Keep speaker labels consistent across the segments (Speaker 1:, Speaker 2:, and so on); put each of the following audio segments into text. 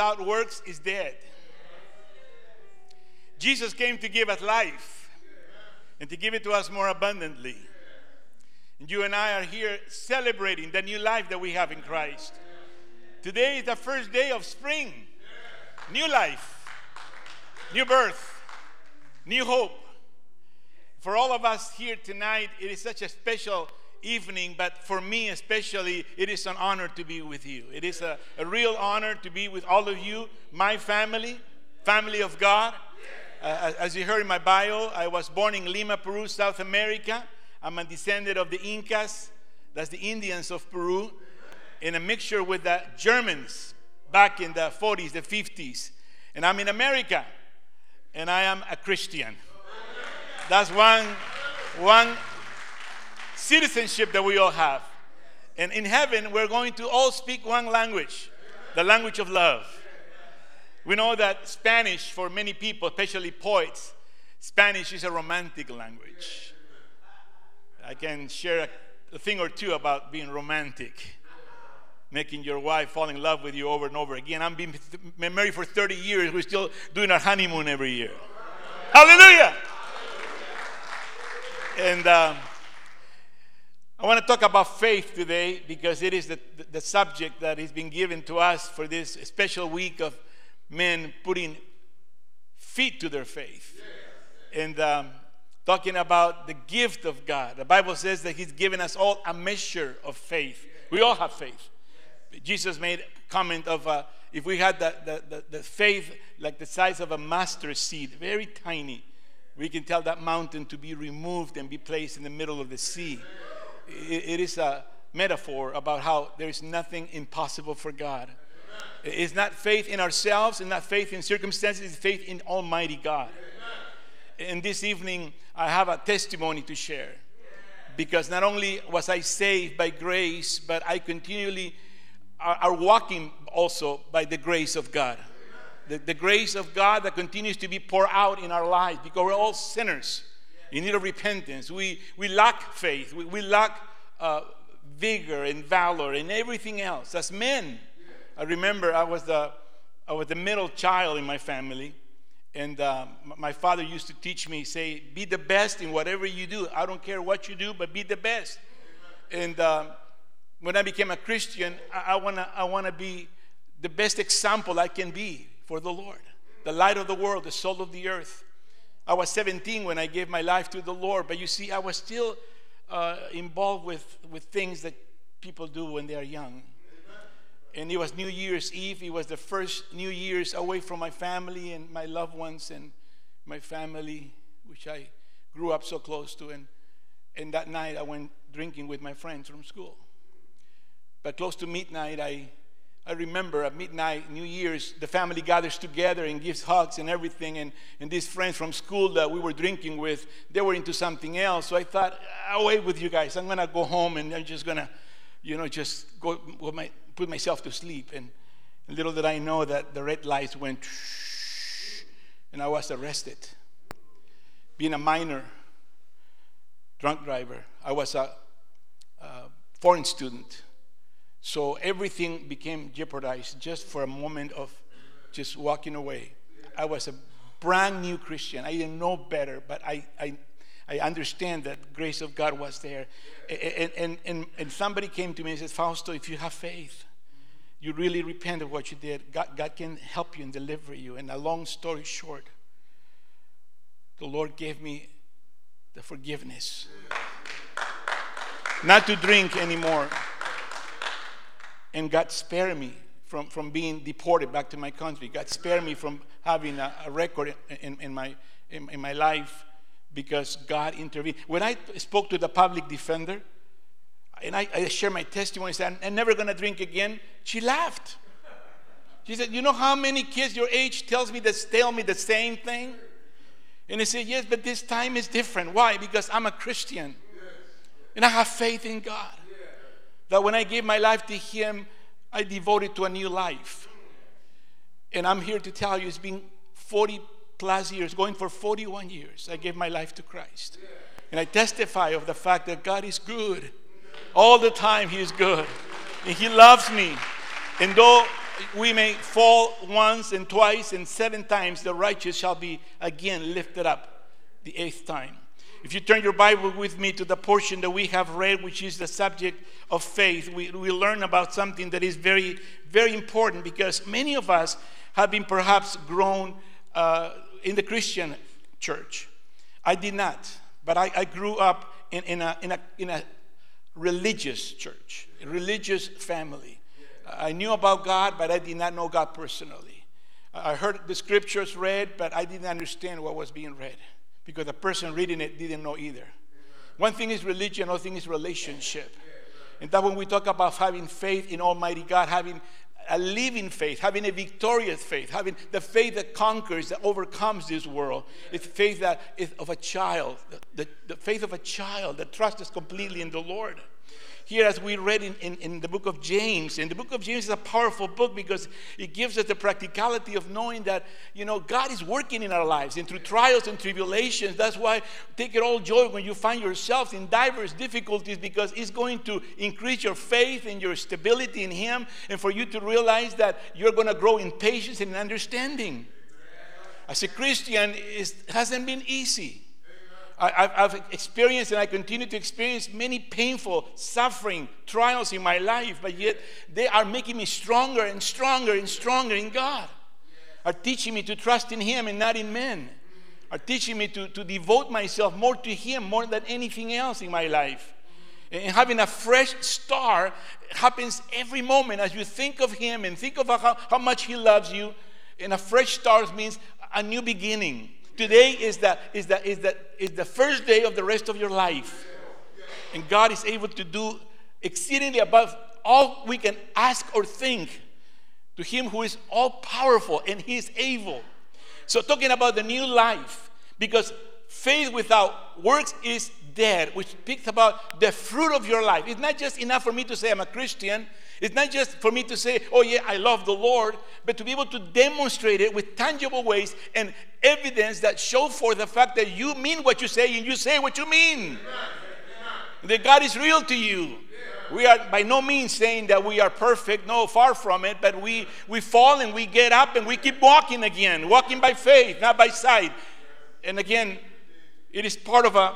Speaker 1: without works is dead. Jesus came to give us life and to give it to us more abundantly. And you and I are here celebrating the new life that we have in Christ. Today is the first day of spring. New life, new birth, new hope. For all of us here tonight, it is such a special evening, but for me especially, it is an honor to be with you. It is a, a real honor to be with all of you, my family, family of God. Uh, as you heard in my bio, I was born in Lima, Peru, South America. I'm a descendant of the Incas, that's the Indians of Peru, in a mixture with the Germans back in the 40s, the 50s. And I'm in America, and I am a Christian. That's one, one citizenship that we all have. And in heaven, we're going to all speak one language the language of love. We know that Spanish, for many people, especially poets, Spanish is a romantic language. I can share a, thing or two about being romantic, making your wife fall in love with you over and over again. I'm been married for 30 years. We're still doing our honeymoon every year. Hallelujah! And um, I want to talk about faith today because it is the, the subject that has been given to us for this special week of men putting feet to their faith. And um, talking about the gift of God. The Bible says that He's given us all a measure of faith. We all have faith. Jesus made comment of uh, if we had the, the, the, the faith like the size of a mustard seed, very tiny, we can tell that mountain to be removed and be placed in the middle of the sea. It, is a metaphor about how there is nothing impossible for God. It's not faith in ourselves it's not faith in circumstances, it's faith in Almighty God. And this evening, I have a testimony to share. Because not only was I saved by grace, but I continually are, are walking also by the grace of God. The, the grace of God that continues to be poured out in our lives because we're all sinners in need of repentance. We, we lack faith, we, we lack uh, vigor and valor and everything else. As men, I remember I was the, I was the middle child in my family. And uh, my father used to teach me, say, be the best in whatever you do. I don't care what you do, but be the best. And uh, when I became a Christian, I, I want to I wanna be the best example I can be for the Lord, the light of the world, the salt of the earth. I was 17 when I gave my life to the Lord, but you see, I was still uh, involved with, with things that people do when they are young and it was New Year's Eve. It was the first New Year's away from my family and my loved ones and my family, which I grew up so close to. And, and that night I went drinking with my friends from school. But close to midnight, I, I remember at midnight, New Year's, the family gathers together and gives hugs and everything. And, and these friends from school that we were drinking with, they were into something else. So I thought, I'll wait with you guys. I'm going to go home and I'm just going to, you know, just go my, put myself to sleep. And little did I know that the red lights went, and I was arrested. Being a minor drunk driver, I was a, a foreign student. So everything became jeopardized just for a moment of just walking away. I was a brand new Christian. I didn't know better, but I, I, I understand that grace of God was there. And, and, and, and somebody came to me and said, Fausto, if you have faith, you really repent of what you did, God, God can help you and deliver you. And a long story short, the Lord gave me the forgiveness not to drink anymore. And God spared me from, from being deported back to my country. God spared me from having a, a record in, in, my, in, in my life because God intervened. When I spoke to the public defender, and I, I shared my testimony, said, I'm never going to drink again. She laughed. She said, You know how many kids your age tells me that tell me the same thing? And I said, Yes, but this time is different. Why? Because I'm a Christian. And I have faith in God. That when I gave my life to Him, I devoted to a new life. And I'm here to tell you, it's been 40 plus years, going for 41 years, I gave my life to Christ. And I testify of the fact that God is good all the time, He is good. And He loves me. And though we may fall once and twice and seven times, the righteous shall be again lifted up the eighth time. If you turn your Bible with me to the portion that we have read, which is the subject of faith, we, we learn about something that is very, very important because many of us have been perhaps grown uh, in the Christian church. I did not, but I, I grew up in, in, a, in, a, in a religious church, a religious family. I knew about God, but I did not know God personally. I heard the scriptures read, but I didn't understand what was being read because the person reading it didn't know either. One thing is religion, another thing is relationship. And that when we talk about having faith in Almighty God, having a living faith, having a victorious faith, having the faith that conquers, that overcomes this world. It's faith that is of a child, the, the, the faith of a child that trusts completely in the Lord here as we read in, in, in, the book of James. And the book of James is a powerful book because it gives us the practicality of knowing that, you know, God is working in our lives and through trials and tribulations. That's why take it all joy when you find yourself in diverse difficulties because it's going to increase your faith and your stability in Him and for you to realize that you're going to grow in patience and understanding. As a Christian, it hasn't been easy. I, have experienced and I continue to experience many painful, suffering, trials in my life, but yet they are making me stronger and stronger and stronger in God. Are teaching me to trust in Him and not in men. Are teaching me to, to devote myself more to Him more than anything else in my life. And having a fresh start happens every moment as you think of Him and think of how, how much He loves you. And a fresh start means a new beginning Today is the, is, the, is, the, is the first day of the rest of your life. And God is able to do exceedingly above all we can ask or think to Him who is all powerful and He is able. So, talking about the new life, because faith without works is dead, which speaks about the fruit of your life. It's not just enough for me to say I'm a Christian. It's not just for me to say, oh, yeah, I love the Lord, but to be able to demonstrate it with tangible ways and evidence that show for the fact that you mean what you say and you say what you mean. That God is real to you. We are by no means saying that we are perfect, no, far from it, but we, we fall and we get up and we keep walking again, walking by faith, not by sight. And again, it is part of a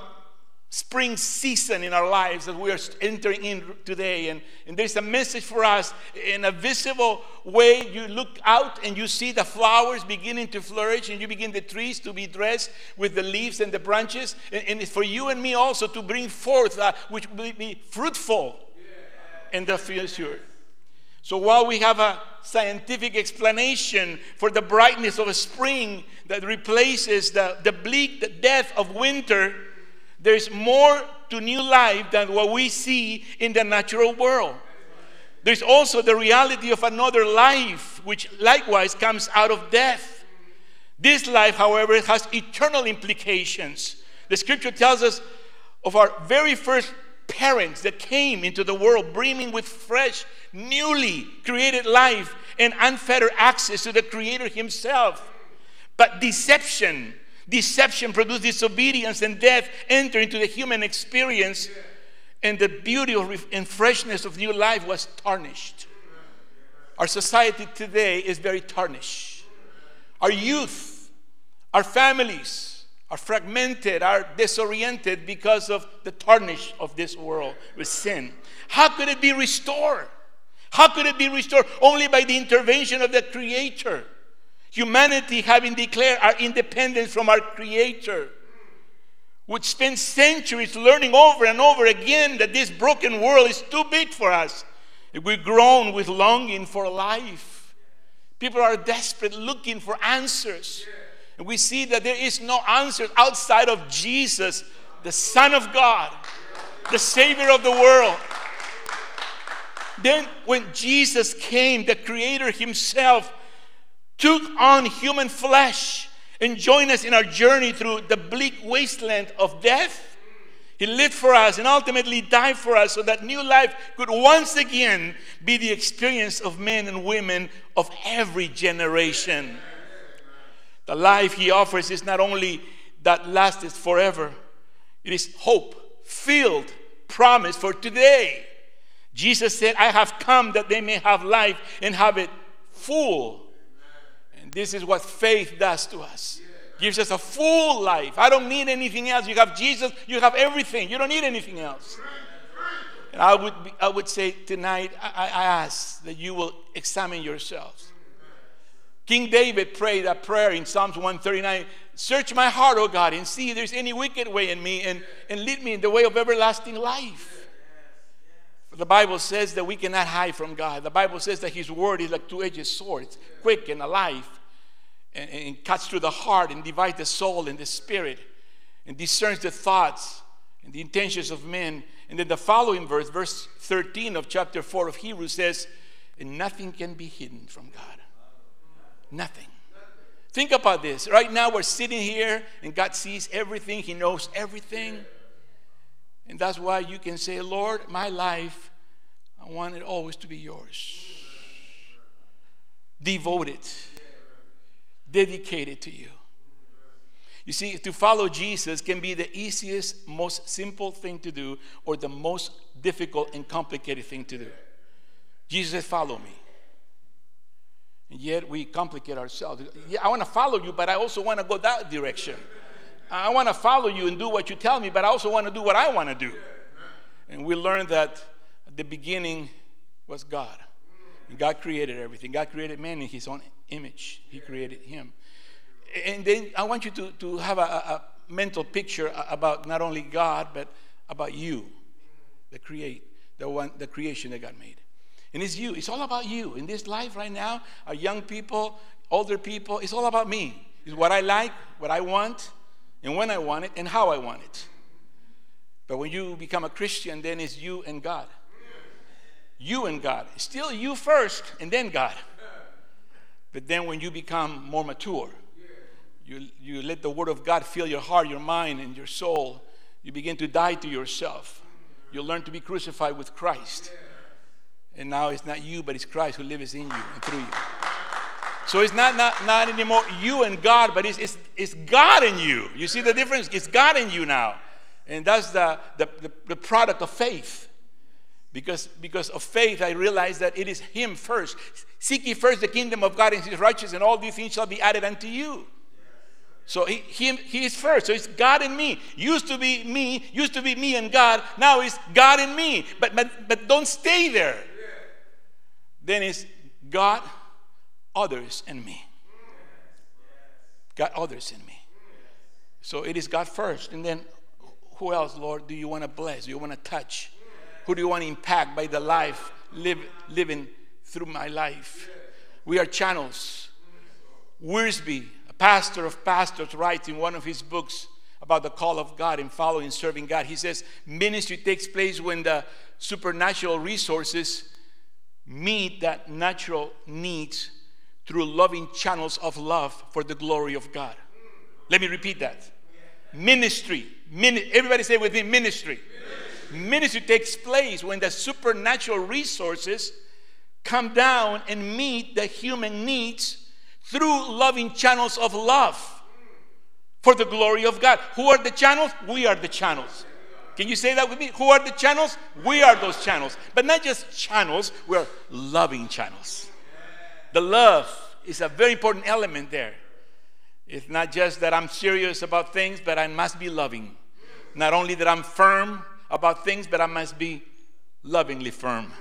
Speaker 1: spring season in our lives that we are entering in today. And, and there's a message for us in a visible way. You look out and you see the flowers beginning to flourish, and you begin the trees to be dressed with the leaves and the branches. And, and for you and me also to bring forth uh, which will be fruitful in the future. So while we have a scientific explanation for the brightness of a spring that replaces the, the bleak the death of winter, there's more to new life than what we see in the natural world. There's also the reality of another life, which likewise comes out of death. This life, however, has eternal implications. The scripture tells us of our very first parents that came into the world brimming with fresh, newly created life and unfettered access to the Creator Himself. But deception, Deception produced disobedience and death enter into the human experience, and the beauty and freshness of new life was tarnished. Our society today is very tarnished. Our youth, our families are fragmented, are disoriented because of the tarnish of this world with sin. How could it be restored? How could it be restored? Only by the intervention of the Creator. Humanity, having declared our independence from our Creator, would spend centuries learning over and over again that this broken world is too big for us. We groan with longing for life. People are desperate looking for answers. And we see that there is no answer outside of Jesus, the Son of God, the Savior of the world. Then, when Jesus came, the Creator Himself took on human flesh and joined us in our journey through the bleak wasteland of death. He lived for us and ultimately died for us so that new life could once again be the experience of men and women of every generation. The life He offers is not only that lasts forever, it is hope filled promise for today. Jesus said, I have come that they may have life and have it full. This is what faith does to us. Gives us a full life. I don't need anything else. You have Jesus, you have everything. You don't need anything else. And I would, be, I would say tonight, I, I ask that you will examine yourselves. King David prayed that prayer in Psalms 139 Search my heart, O God, and see if there's any wicked way in me, and, and lead me in the way of everlasting life. The Bible says that we cannot hide from God. The Bible says that His word is like two edged sword, it's quick and alive, and, and cuts through the heart and divides the soul and the spirit, and discerns the thoughts and the intentions of men. And then the following verse, verse 13 of chapter 4 of Hebrews says, And nothing can be hidden from God. Nothing. Think about this. Right now, we're sitting here, and God sees everything, He knows everything. And that's why you can say, Lord, my life, I want it always to be yours. Devoted, dedicated to you. You see, to follow Jesus can be the easiest, most simple thing to do, or the most difficult and complicated thing to do. Jesus said, Follow me. And yet we complicate ourselves. Yeah, I want to follow you, but I also want to go that direction. I want to follow you and do what you tell me, but I also want to do what I want to do. And we learned that the beginning was God. And God created everything. God created man in his own image, He created him. And then I want you to, to have a, a mental picture about not only God, but about you, the create, the one, the creation that God made. And it's you. It's all about you. In this life right now, our young people, older people, it's all about me. It's what I like, what I want, and when I want it, and how I want it. But when you become a Christian, then it's you and God. You and God. Still you first, and then God. But then when you become more mature, you, you let the Word of God fill your heart, your mind, and your soul. You begin to die to yourself. You learn to be crucified with Christ. And now it's not you, but it's Christ who lives in you and through you. So it's not, not, not anymore you and God, but it's, it's, it's God in you. You see the difference? It's God in you now. And that's the, the, the, the product of faith. Because, because of faith, I realize that it is Him first. Seek ye first the kingdom of God and His righteousness, and all these things shall be added unto you. So he, he, he is first. So it's God in me. Used to be me, used to be me and God. Now it's God in me. But, but, but don't stay there. Then it's God, others, and me. God, others, and me. So it is God first. And then who else, Lord, do you want to bless? Do you want to touch? Who do you want to impact by the life live, living through my life? We are channels. Wiersbe, a pastor of pastors, writes in one of his books about the call of God and following serving God. He says, Ministry takes place when the supernatural resources meet that natural needs through loving channels of love for the glory of God. Let me repeat that. Ministry. Min- everybody say with me ministry. ministry. Ministry takes place when the supernatural resources come down and meet the human needs through loving channels of love for the glory of God. Who are the channels? We are the channels. Can you say that with me? Who are the channels? We are those channels. But not just channels, we're loving channels. The love is a very important element there. It's not just that I'm serious about things, but I must be loving. Not only that I'm firm about things, but I must be lovingly firm.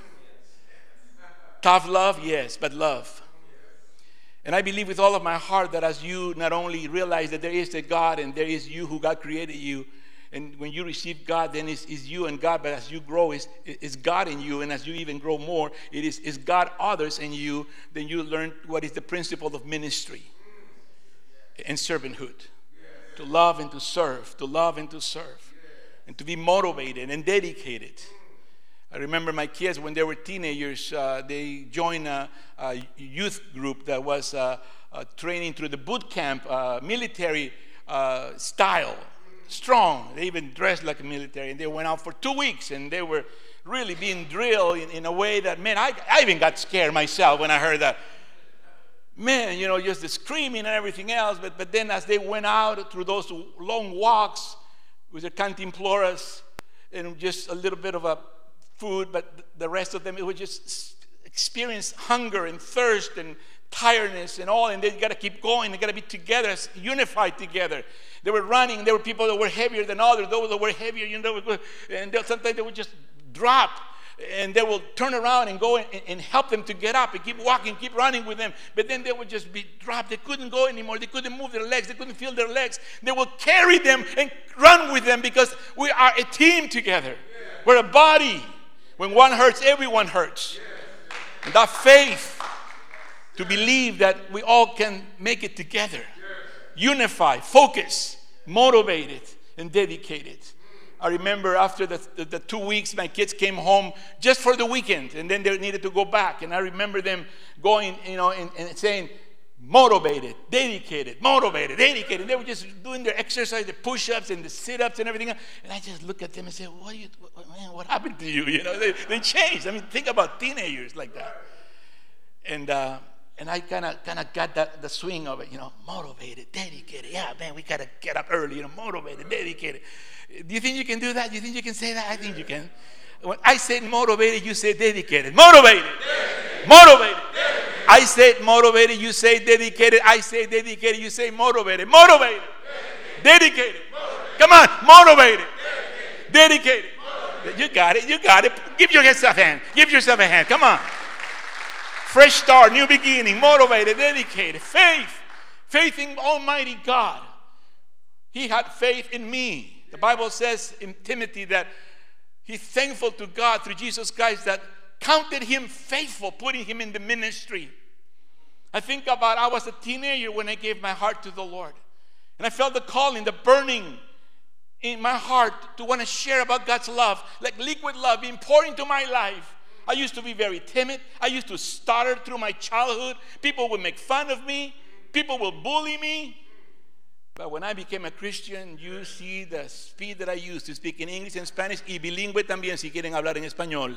Speaker 1: Tough love, yes, but love. And I believe with all of my heart that as you not only realize that there is a God and there is you who God created you, and when you receive God, then it's, it's you and God. But as you grow, it's, it's God in you. And as you even grow more, it is it's God others in you. Then you learn what is the principle of ministry and servanthood to love and to serve, to love and to serve, and to be motivated and dedicated. I remember my kids when they were teenagers, uh, they joined a, a, youth group that was uh, uh, training through the boot camp, uh, military uh, style strong. They even dressed like a military, and they went out for two weeks, and they were really being drilled in, in a way that, man, I, I even got scared myself when I heard that. Man, you know, just the screaming and everything else. But, but then as they went out through those long walks with their cantimploras and just a little bit of a food, but the rest of them, it was just experience hunger and thirst and tiredness and all, and they got to keep going. They got to be together, unified together. They were running. There were people that were heavier than others. Those that were heavier, you know, and sometimes they would just drop and they will turn around and go and, and, help them to get up and keep walking, keep running with them. But then they would just be dropped. They couldn't go anymore. They couldn't move their legs. They couldn't feel their legs. They will carry them and run with them because we are a team together. We're a body. When one hurts, everyone hurts. And that faith to believe that we all can make it together, unify, focus, motivated, and dedicated. I remember after the, the, the, two weeks, my kids came home just for the weekend, and then they needed to go back. And I remember them going, you know, and, and saying, motivated, dedicated, motivated, dedicated. They were just doing their exercise, the push-ups and the sit-ups and everything. And I just look at them and say, "What, you, what, man, what happened to you? You know, they, they changed. I mean, think about teenagers like that." And uh, and I kind of kind of got that the swing of it, you know, motivated, dedicated. Yeah, man, we gotta get up early, you know, motivated, dedicated. Do you think you can do that? Do you think you can say that? I think you can. When I said motivated, you say dedicated. Motivated. Dedicated. Motivated. Dedicated. I said motivated, you say dedicated. I say dedicated, you say motivated. Motivated. Dedicated. dedicated. Come on, motivated. Dedicated. dedicated. You got it. You got it. Give yourself a hand. Give yourself a hand. Come on. Fresh start, new beginning, motivated, dedicated, faith. Faith in Almighty God. He had faith in me. The Bible says in Timothy that he's thankful to God through Jesus Christ that counted him faithful, putting him in the ministry. I think about I was a teenager when I gave my heart to the Lord. And I felt the calling, the burning in my heart to want to share about God's love, like liquid love being poured into my life. I used to be very timid. I used to stutter through my childhood. People would make fun of me. People would bully me. But when I became a Christian, you see the speed that I used to speak in English and Spanish y bilingüe también si quieren hablar en español.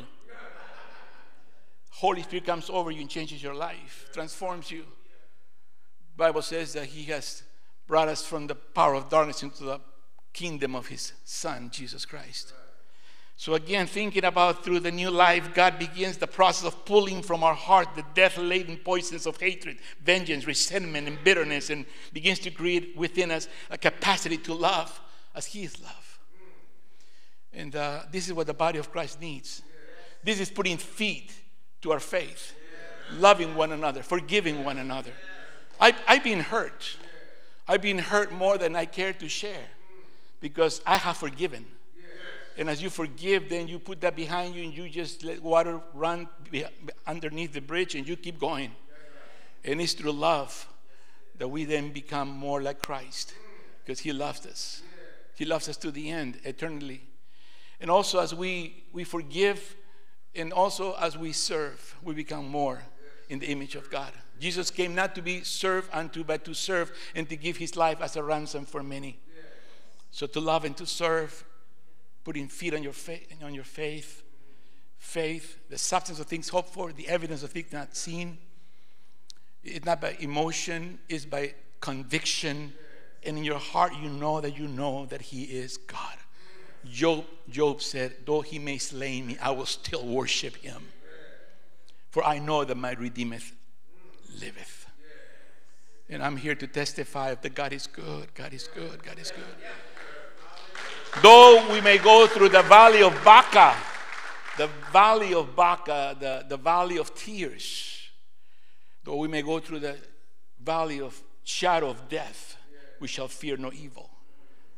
Speaker 1: Holy Spirit comes over you and changes your life, transforms you. Bible says that he has brought us from the power of darkness into the kingdom of his son Jesus Christ. So, again, thinking about through the new life, God begins the process of pulling from our heart the death laden poisons of hatred, vengeance, resentment, and bitterness, and begins to create within us a capacity to love as He is love. And uh, this is what the body of Christ needs. This is putting feet to our faith, loving one another, forgiving one another. I, I've been hurt. I've been hurt more than I care to share because I have forgiven. And as you forgive, then you put that behind you and you just let water run underneath the bridge and you keep going. And it's through love that we then become more like Christ because He loves us. He loves us to the end, eternally. And also, as we, we forgive and also as we serve, we become more in the image of God. Jesus came not to be served unto, but to serve and to give His life as a ransom for many. So, to love and to serve putting feet on your, faith, on your faith, faith, the substance of things hoped for, the evidence of things not seen. It's not by emotion, it's by conviction. And in your heart, you know that you know that He is God. Job, Job said, Though He may slay me, I will still worship Him. For I know that my Redeemer liveth. And I'm here to testify that God is good, God is good, God is good. Though we may go through the valley of Baca, the valley of Baca, the, the valley of tears, though we may go through the valley of shadow of death, we shall fear no evil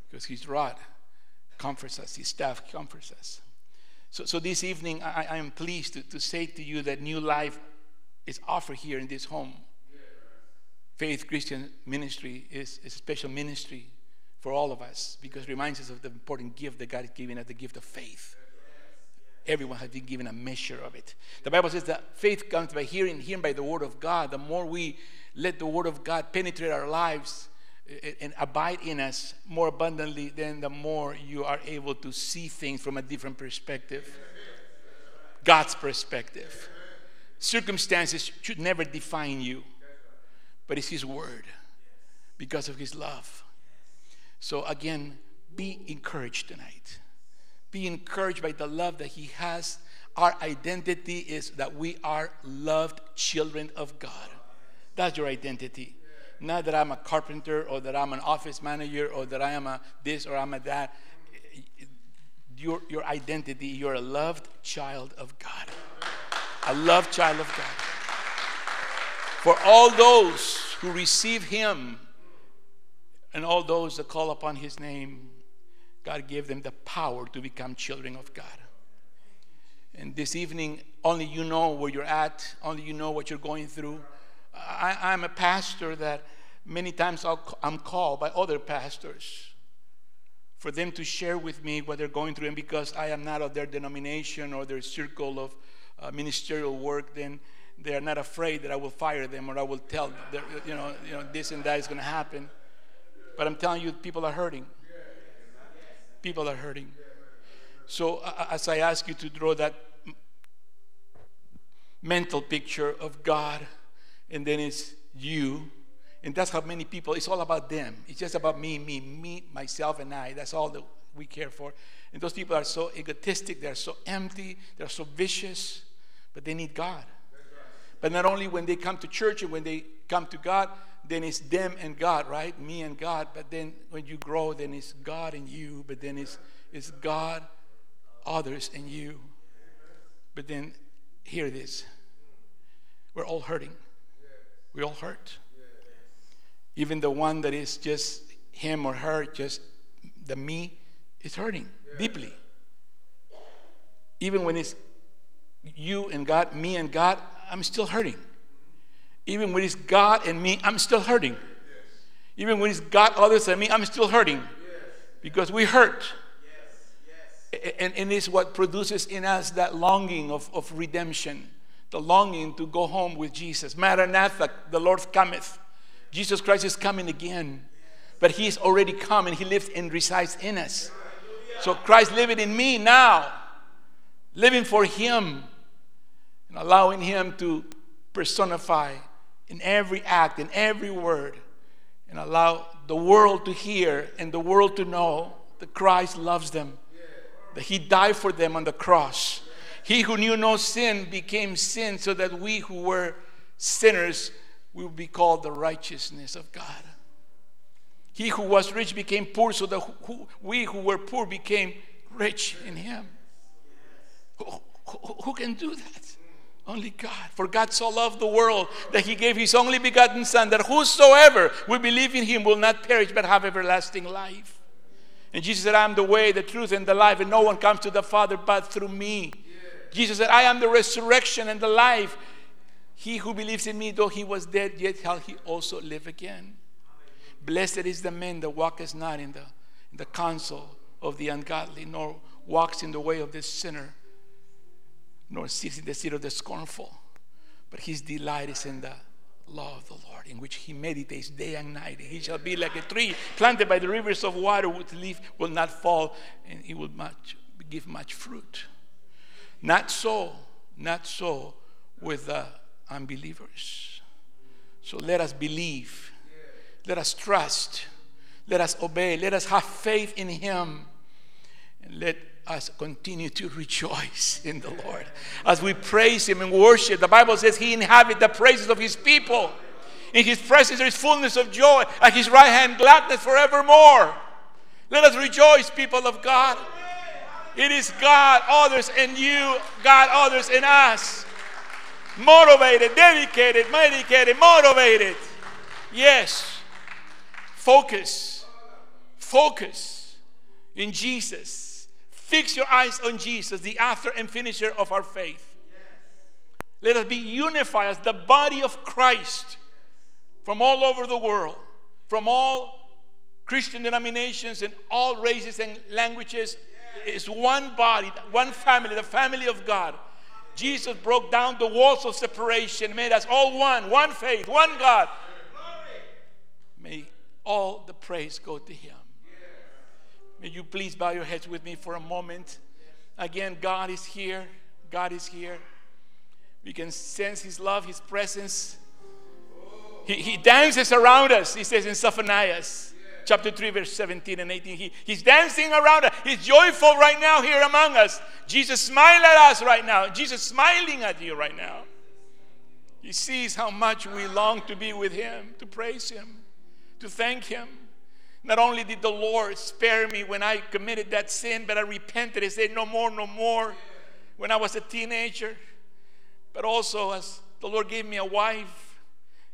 Speaker 1: because his rod comforts us, his staff comforts us. So, so this evening, I, I am pleased to, to say to you that new life is offered here in this home. Faith Christian Ministry is, is a special ministry for all of us because it reminds us of the important gift that God is giving us the gift of faith. Everyone has been given a measure of it. The Bible says that faith comes by hearing, hearing by the word of God. The more we let the word of God penetrate our lives eh, eh, and abide in us more abundantly, then the more you are able to see things from a different perspective. God's perspective. Circumstances should never define you, but it's His word because of His love. So, again, be encouraged tonight. Be encouraged by the love that He has. Our identity is that we are loved children of God. That's your identity. Not that I'm a carpenter or that I'm an office manager or that I am a this or I'm a that. Your, your identity, you're a loved child of God. A loved child of God. For all those who receive Him and all those that call upon His name, God gave them the power to become children of God. And this evening, only you know where you're at, only you know what you're going through. I, am a pastor that many times i am called by other pastors for them to share with me what they're going through. And because I am not of their denomination or their circle of uh, ministerial work, then they are not afraid that I will fire them or I will tell them, you know, you know, this and that is going to happen. But I'm telling you, people are hurting. People are hurting. So as I ask you to draw that mental picture of God, and then it's you, and that's how many people, it's all about them. It's just about me, me, me, myself, and I. That's all that we care for. And those people are so egotistic, they're so empty, they're so vicious, but they need God. But not only when they come to church and when they come to God, then it's them and God, right? Me and God. But then when you grow, then it's God and you. But then it's, it's God, others, and you. But then hear this we're all hurting. We all hurt. Even the one that is just him or her, just the me, is hurting deeply. Even when it's you and God, me and God, I'm still hurting. Even when it's God and me, I'm still hurting. Even when it's God, others, and me, I'm still hurting. Because we hurt. And, and it's what produces in us that longing of, of redemption, the longing to go home with Jesus. Maranatha, the Lord cometh. Jesus Christ is coming again. But He's already come and He lives and resides in us. So Christ living in me now, living for Him and allowing Him to personify in every act, in every word, and allow the world to hear and the world to know that Christ loves them, that He died for them on the cross. He who knew no sin became sin so that we who were sinners will be called the righteousness of God. He who was rich became poor so that who, we who were poor became rich in Him. Who, who, who can do that? Only God. For God so loved the world that he gave his only begotten Son, that whosoever will believe in him will not perish but have everlasting life. And Jesus said, I am the way, the truth, and the life, and no one comes to the Father but through me. Jesus said, I am the resurrection and the life. He who believes in me, though he was dead, yet shall he also live again. Blessed is the man that walketh not in the, in the counsel of the ungodly, nor walks in the way of the sinner nor sits in the seat of the scornful. But his delight is in the law of the Lord, in which he meditates day and night. He shall be like a tree planted by the rivers of water, whose leaf will not fall, and he will much, give much fruit. Not so, not so with the unbelievers. So let us believe, let us trust, let us obey, let us have faith in him, and let us continue to rejoice in the Lord. As we praise Him and worship, the Bible says He inhabits the praises of His people. In His presence there is fullness of joy, at His right hand gladness forevermore. Let us rejoice, people of God. It is God, others, and you, God, others, and us. Motivated, dedicated, medicated, motivated. Yes. Focus. Focus in Jesus Fix your eyes on Jesus, the author and finisher of our faith. Let us be unified as the body of Christ from all over the world, from all Christian denominations and all races and languages. It's one body, one family, the family of God. Jesus broke down the walls of separation, made us all one, one faith, one God. May all the praise go to Him. May you please bow your heads with me for a moment. Again, God is here. God is here. We can sense His love, His presence. He, he dances around us, He says in Zephaniah chapter 3, verse 17 and 18. He, he's dancing around us. He's joyful right now here among us. Jesus smile at us right now. Jesus smiling at you right now. He sees how much we long to be with Him, to praise Him, to thank Him. Not only did the Lord spare me when I committed that sin, but I repented and said, No more, no more, when I was a teenager. But also, as the Lord gave me a wife,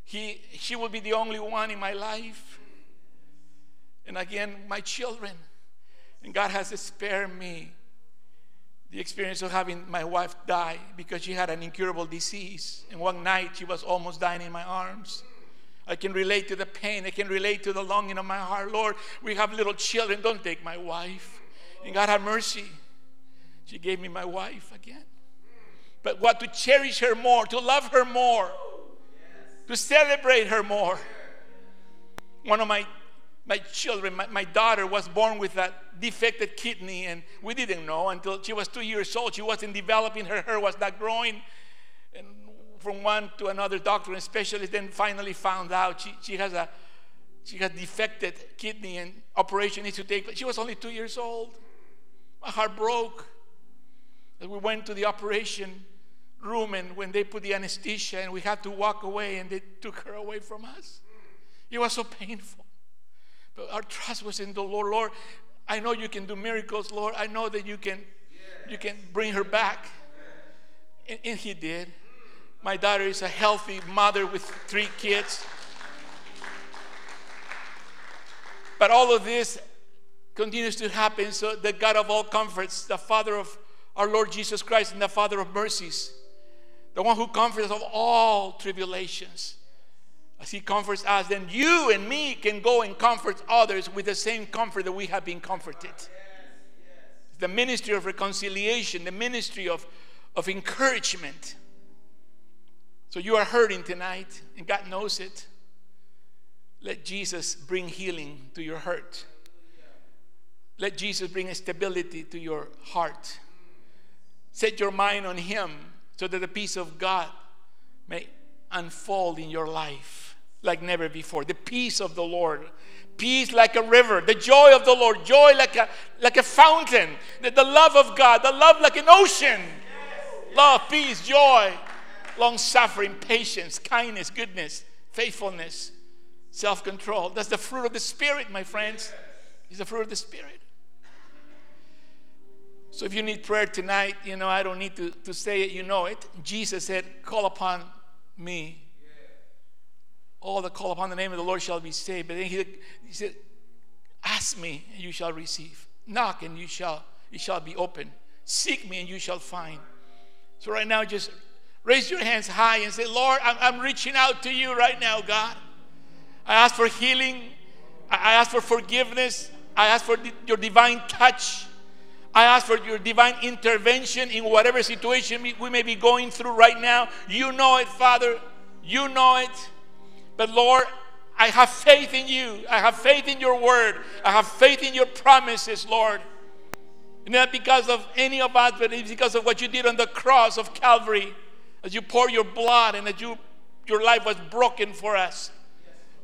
Speaker 1: he, she will be the only one in my life. And again, my children. And God has spared me the experience of having my wife die because she had an incurable disease. And one night she was almost dying in my arms. I can relate to the pain. I can relate to the longing of my heart. Lord, we have little children. Don't take my wife. And God have mercy. She gave me my wife again. But what to cherish her more, to love her more, to celebrate her more. One of my my children, my, my daughter was born with a defected kidney, and we didn't know until she was two years old. She wasn't developing, her hair was not growing. And from one to another doctor and specialist, then finally found out she, she has a she has defected kidney and operation needs to take place. She was only two years old. My heart broke. As we went to the operation room and when they put the anesthesia and we had to walk away and they took her away from us. It was so painful. But our trust was in the Lord. Lord, I know you can do miracles, Lord. I know that you can you can bring her back. And, and he did. My daughter is a healthy mother with three kids. But all of this continues to happen so the God of all comforts, the Father of our Lord Jesus Christ, and the Father of mercies, the one who comforts of all tribulations, as He comforts us, then you and me can go and comfort others with the same comfort that we have been comforted. The ministry of reconciliation, the ministry of, of encouragement. So you are hurting tonight, and God knows it. Let Jesus bring healing to your hurt. Let Jesus bring stability to your heart. Set your mind on Him so that the peace of God may unfold in your life like never before. The peace of the Lord. Peace like a river. The joy of the Lord. Joy like a, like a fountain. The, the love of God. The love like an ocean. Love, peace, joy, long suffering, patience, kindness, goodness, faithfulness, self control. That's the fruit of the Spirit, my friends. It's the fruit of the Spirit. So if you need prayer tonight, you know, I don't need to, to say it, you know it. Jesus said, Call upon me. All that call upon the name of the Lord shall be saved. But then he, he said, Ask me, and you shall receive. Knock, and you shall it shall be open. Seek me, and you shall find. So right now, just raise your hands high and say, Lord, I'm, I'm reaching out to you right now, God. I ask for healing. I ask for forgiveness. I ask for your divine touch. I ask for your divine intervention in whatever situation we may be going through right now. You know it, Father. You know it. But Lord, I have faith in you. I have faith in your word. I have faith in your promises, Lord. Not because of any of us, but it's because of what you did on the cross of Calvary. As you pour your blood and that you, your life was broken for us.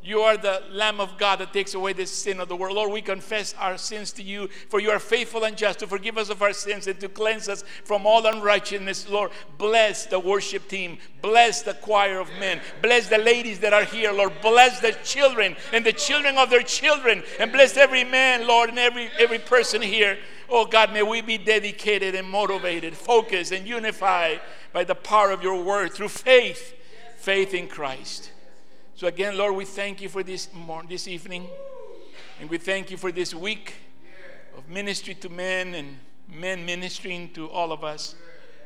Speaker 1: You are the Lamb of God that takes away the sin of the world. Lord, we confess our sins to you, for you are faithful and just to forgive us of our sins and to cleanse us from all unrighteousness. Lord, bless the worship team. Bless the choir of men. Bless the ladies that are here, Lord. Bless the children and the children of their children. And bless every man, Lord, and every, every person here. Oh God, may we be dedicated and motivated, focused, and unified by the power of your word through faith, faith in Christ. So again, Lord, we thank you for this morning, this evening, and we thank you for this week of ministry to men and men ministering to all of us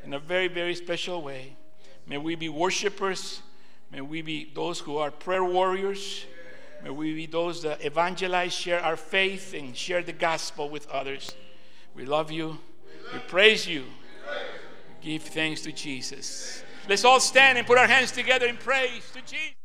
Speaker 1: in a very, very special way. May we be worshipers. May we be those who are prayer warriors. May we be those that evangelize, share our faith, and share the gospel with others. We love you. We praise you. We give thanks to Jesus. Let's all stand and put our hands together in praise to Jesus.